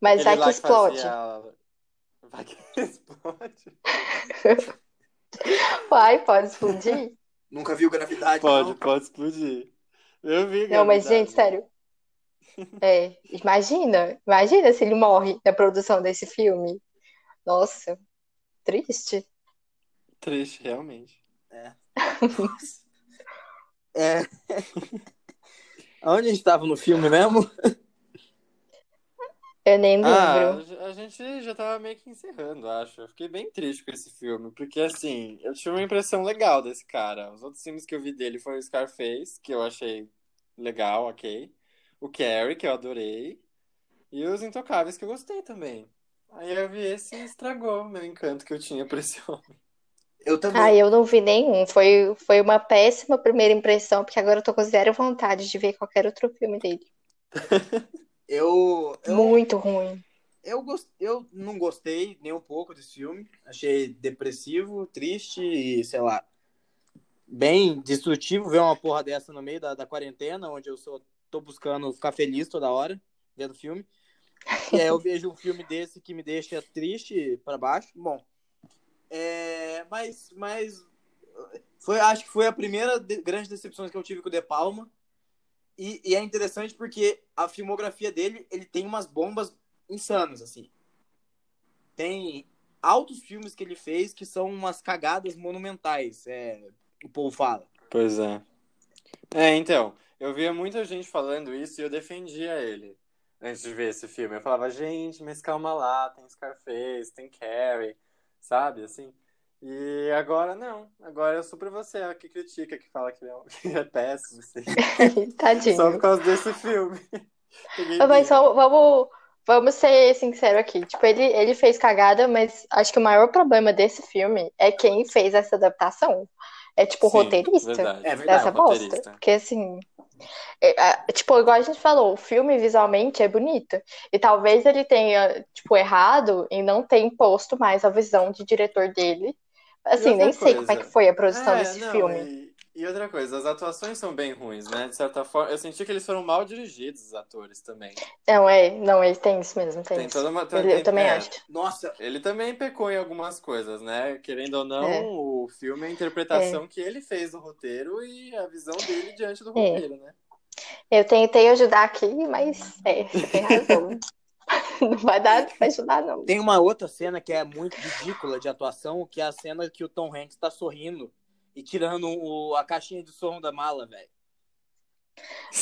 mas vai que explode.
fazia- Vai que explode.
Vai, pode explodir.
Nunca viu gravidade,
Pode,
não?
pode explodir. Eu vi,
Não, mas, gente,
gravidade.
sério. É, imagina, imagina se ele morre na produção desse filme. Nossa, triste.
Triste, realmente.
É. Onde a gente tava no filme mesmo?
Eu nem
Ah,
lembro.
a gente já tava meio que encerrando, acho. Eu fiquei bem triste com esse filme, porque assim, eu tive uma impressão legal desse cara. Os outros filmes que eu vi dele foram o Scarface, que eu achei legal, ok. O Carrie, que eu adorei. E os Intocáveis, que eu gostei também. Aí eu vi esse e estragou o meu encanto que eu tinha por esse homem.
Eu também.
Ah, eu não vi nenhum. Foi, foi uma péssima primeira impressão, porque agora eu tô com zero vontade de ver qualquer outro filme dele.
Eu, eu,
Muito ruim.
eu, gost... eu não gostei nem um pouco desse filme. Achei depressivo, triste e, sei lá, bem destrutivo ver uma porra dessa no meio da, da quarentena, onde eu só tô buscando ficar feliz toda hora vendo filme. E aí eu vejo um filme desse que me deixa triste pra baixo. Bom, é, mas, mas foi, acho que foi a primeira de- grande decepção que eu tive com o De Palma. E, e é interessante porque a filmografia dele, ele tem umas bombas insanas, assim. Tem altos filmes que ele fez que são umas cagadas monumentais, é, o povo fala.
Pois é. É, então, eu via muita gente falando isso e eu defendia ele antes de ver esse filme. Eu falava, gente, mas calma lá, tem Scarface, tem Carrie, sabe, assim. E agora não, agora eu sou pra você, a que critica, que fala que é, que é péssimo, assim, só por
Tadinho.
causa desse filme.
Mas só, vamos, vamos ser sinceros aqui. Tipo, ele, ele fez cagada, mas acho que o maior problema desse filme é quem fez essa adaptação. É tipo o
Sim,
roteirista
verdade.
É verdade,
dessa bosta.
roteirista.
Porque assim. É, a- tipo, igual a gente falou, o filme visualmente é bonito. E talvez ele tenha, tipo, errado em não ter imposto mais a visão de diretor dele. Assim, nem sei como é
coisa.
que foi a produção
É,
desse
não,
filme.
E, e outra coisa, as atuações são bem ruins, né? De certa forma, eu senti que eles foram mal dirigidos, os atores também.
Não, é, não, ele tem isso mesmo, tem
Tem
isso.
toda uma.
Eu,
tem-
eu também
é,
acho.
Nossa,
Ele também pecou em algumas coisas, né? Querendo ou não,
É.
o filme é a interpretação que ele fez do roteiro e a visão dele diante do
É.
roteiro, né?
Eu tentei ajudar aqui, mas é, você tem razão. Não vai dar pra ajudar, não.
tem uma outra cena que é muito ridícula de atuação, que é a cena que o Tom Hanks tá sorrindo e tirando o- a caixinha de som da mala, velho.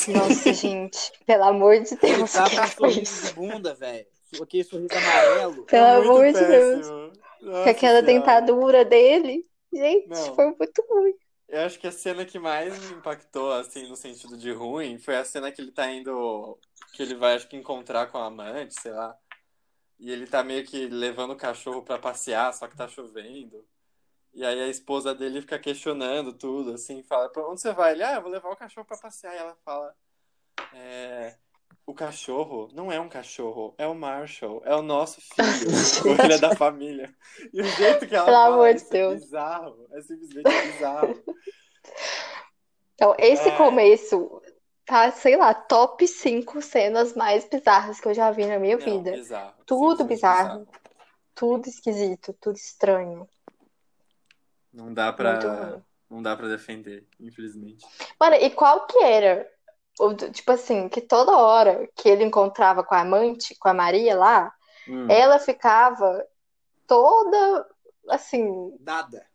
Nossa, gente, pelo amor de
Ele
Deus,
tá com
foi
sorriso de bunda, velho. Aquele sorriso amarelo.
Pelo
É
amor de Deus.
péssimo.
Com
Nossa
aquela
Senhora.
dentadura dele. Gente,
Não.
foi muito ruim.
Eu acho que a cena que mais me impactou, assim, no sentido de ruim, foi a cena que ele tá indo. Que ele vai, acho que, encontrar com a amante, sei lá. E ele tá meio que levando o cachorro pra passear, só que tá chovendo. E aí a esposa dele fica questionando tudo, assim, fala, pra onde você vai? Ele, ah, eu vou levar o cachorro pra passear. E ela fala, é, o cachorro não é um cachorro, é o Marshall, é o nosso filho, o filho é da família. E o jeito que ela
Pelo
fala
amor de
é
Deus.
bizarro, é simplesmente bizarro.
Então, esse
Ai.
começo tá, sei lá, top 5 cenas mais bizarras que eu já vi na minha
Não,
vida.
bizarro.
Tudo
simplesmente
bizarro. Tudo esquisito, tudo estranho.
Não dá pra, não dá pra defender, infelizmente.
Mano, e qual que era? Tipo assim, que toda hora que ele encontrava com a amante, com a Maria lá,
Hum.
ela ficava toda assim.
Dada.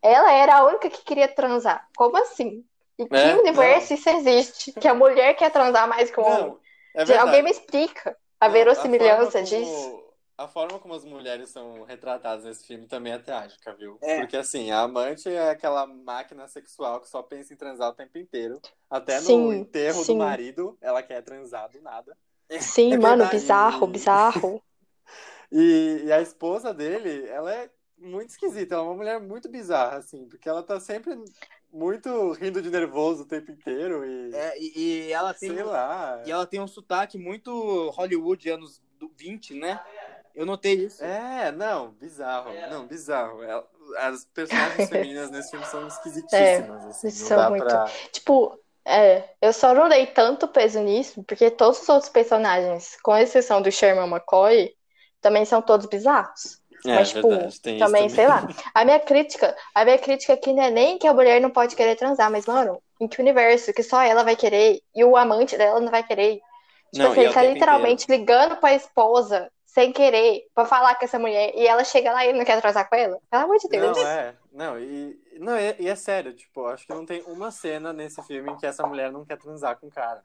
Ela era a única que queria transar. Como assim? Em que
É,
universo isso existe? Que a mulher quer transar mais que o homem?
Não, é
Alguém me explica. A verossimilhança disso.
A forma como as mulheres são retratadas nesse filme também é trágica, viu? É. Porque assim, a amante é aquela máquina sexual que só pensa em transar o tempo inteiro. Até sim, no enterro sim. do marido, ela quer transar do nada.
Sim, é mano, bizarro, bizarro.
E, e, a esposa dele, ela é muito esquisita, ela é uma mulher muito bizarra, assim, porque ela tá sempre muito rindo de nervoso o tempo inteiro e.
É, e, e ela tem.
Sei lá.
E ela tem um sotaque muito Hollywood, anos 20, né? Eu notei isso.
É, não, bizarro. Não, bizarro. É, as personagens femininas nesse filme são esquisitíssimas. É, assim, são muito. Pra...
Tipo, é, eu só não dei tanto peso nisso, porque todos os outros personagens, com exceção do Sherman McCoy, também são todos bizarros. É, Mas, tipo, verdade, também, também, sei lá. A minha crítica, a minha crítica aqui não é nem que a mulher não pode querer transar, mas, mano, em que universo que só ela vai querer e o amante dela não vai querer? Tipo não, assim, ele tá literalmente inteiro. ligando pra esposa sem querer pra falar com essa mulher e ela chega lá e ele não quer transar com ela? Pelo amor de Deus.
Não, é. Não, e, não, e, e é sério, tipo, acho que não tem uma cena nesse filme em que essa mulher não quer transar com o cara.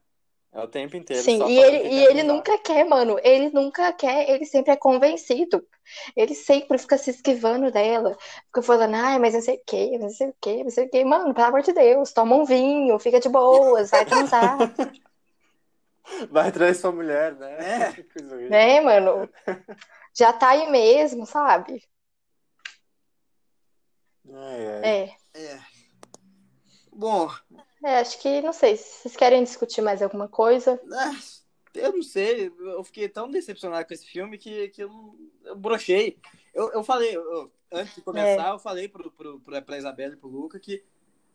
É o tempo inteiro.
Sim, e ele, e ele nunca quer, mano. Ele nunca quer, ele sempre é convencido. Ele sempre fica se esquivando dela. Fica falando, ai, mas não sei o quê, não sei o quê, não sei o quê. Mano, pelo amor de Deus, toma um vinho, fica de boas, vai transar.
vai atrás sua mulher, né?
É. é, mano. Já tá aí mesmo, sabe?
É.
É.
é. Bom,
é, acho que, não sei, se vocês querem discutir mais alguma coisa.
É, eu não sei, eu fiquei tão decepcionado com esse filme que, que eu, eu brochei. Eu, eu falei, eu, antes de começar, é. eu falei pro, pro, pro, pra Isabela e pro Luca que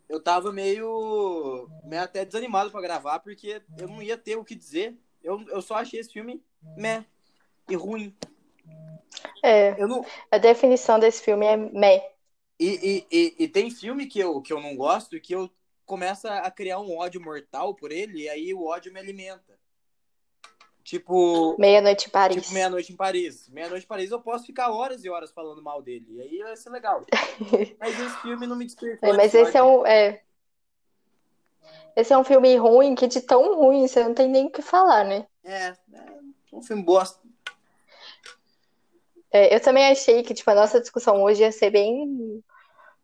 eu tava meio, meio até desanimado pra gravar, porque eu não ia ter o que dizer. Eu, eu só achei esse filme meh e ruim.
É, não... a definição desse filme é meh.
E, e, e, e, tem filme que eu, que eu não gosto e que eu começa a criar um ódio mortal por ele, e aí o ódio me alimenta. Tipo.
Meia-noite em Paris.
Tipo, meia-noite em Paris. Meia-noite em Paris eu posso ficar horas e horas falando mal dele. E aí vai ser legal. mas esse filme não me despertou.
É, mas esse é um. É... Esse é um filme ruim que de tão ruim você não tem nem o que falar, né?
É, é um filme bosta.
É, eu também achei que, tipo, a nossa discussão hoje ia ser bem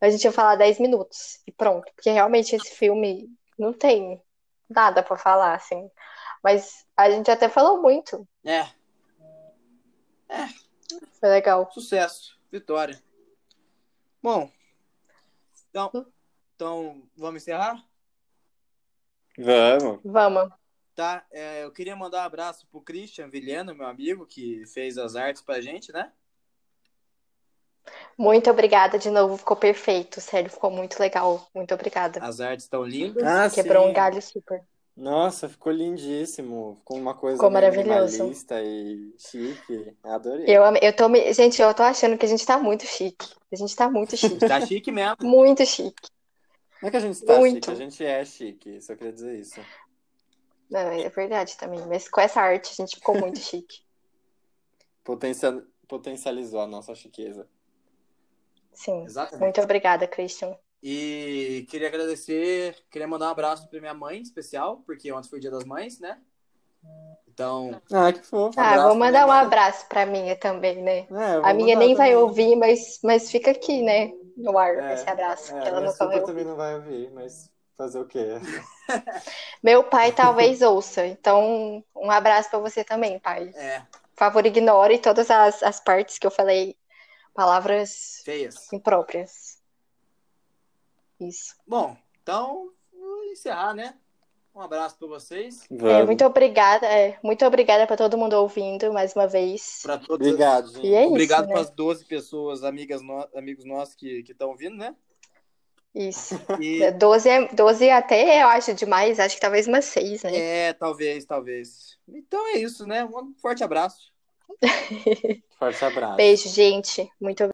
a gente ia falar 10 minutos e pronto. Porque realmente esse filme não tem nada para falar, assim. Mas a gente até falou muito.
É. É.
Foi legal.
Sucesso. Vitória. Bom. Então, então vamos encerrar?
Vamos.
Vamos.
Tá, é, eu queria mandar um abraço pro Christian Vilhena, meu amigo, que fez as artes pra gente, né?
Muito obrigada de novo, ficou perfeito, sério, ficou muito legal. Muito obrigada.
As artes estão lindas.
Ah,
Quebrou
sim.
um galho super.
Nossa, ficou lindíssimo. Ficou uma coisa
ficou maravilhoso.
minimalista e chique. Adorei.
Eu, eu tô, gente, eu tô achando que a gente tá muito chique. A gente tá muito chique.
tá chique mesmo.
Muito chique.
Não é que a gente tá muito. chique, a gente é chique. Só queria dizer isso.
Não, é verdade também. Mas com essa arte a gente ficou muito chique.
Potencial, potencializou a nossa chiqueza.
Sim. Exatamente. Muito obrigada, Christian.
E queria agradecer, queria mandar um abraço para minha mãe, especial, porque ontem foi o dia das mães, né? Então.
Ah, que fofo.
Ah, vou mandar um abraço pra minha também, né? É, a minha nem vai ouvir, mas, mas fica aqui, né? No ar, é, esse abraço. É, que ela nunca vai
também não vai ouvir, mas fazer o quê?
Meu pai talvez ouça, então um abraço para você também, pai.
É.
Por favor, ignore todas as, as partes que eu falei Palavras
feias.
impróprias. Isso.
Bom, então, vou encerrar, né? Um abraço para vocês.
É, muito obrigada, é, muito obrigada para todo mundo ouvindo mais uma vez.
Para todos.
Obrigado, gente.
E é
Obrigado para as 12 pessoas, amigas no... amigos nossos que estão ouvindo, né?
Isso. E... 12, é, 12 é até eu acho demais, acho que talvez umas 6, né?
É, talvez, talvez. Então é isso, né? Um forte abraço.
Forte abraço.
Beijo, gente. Muito obrigada.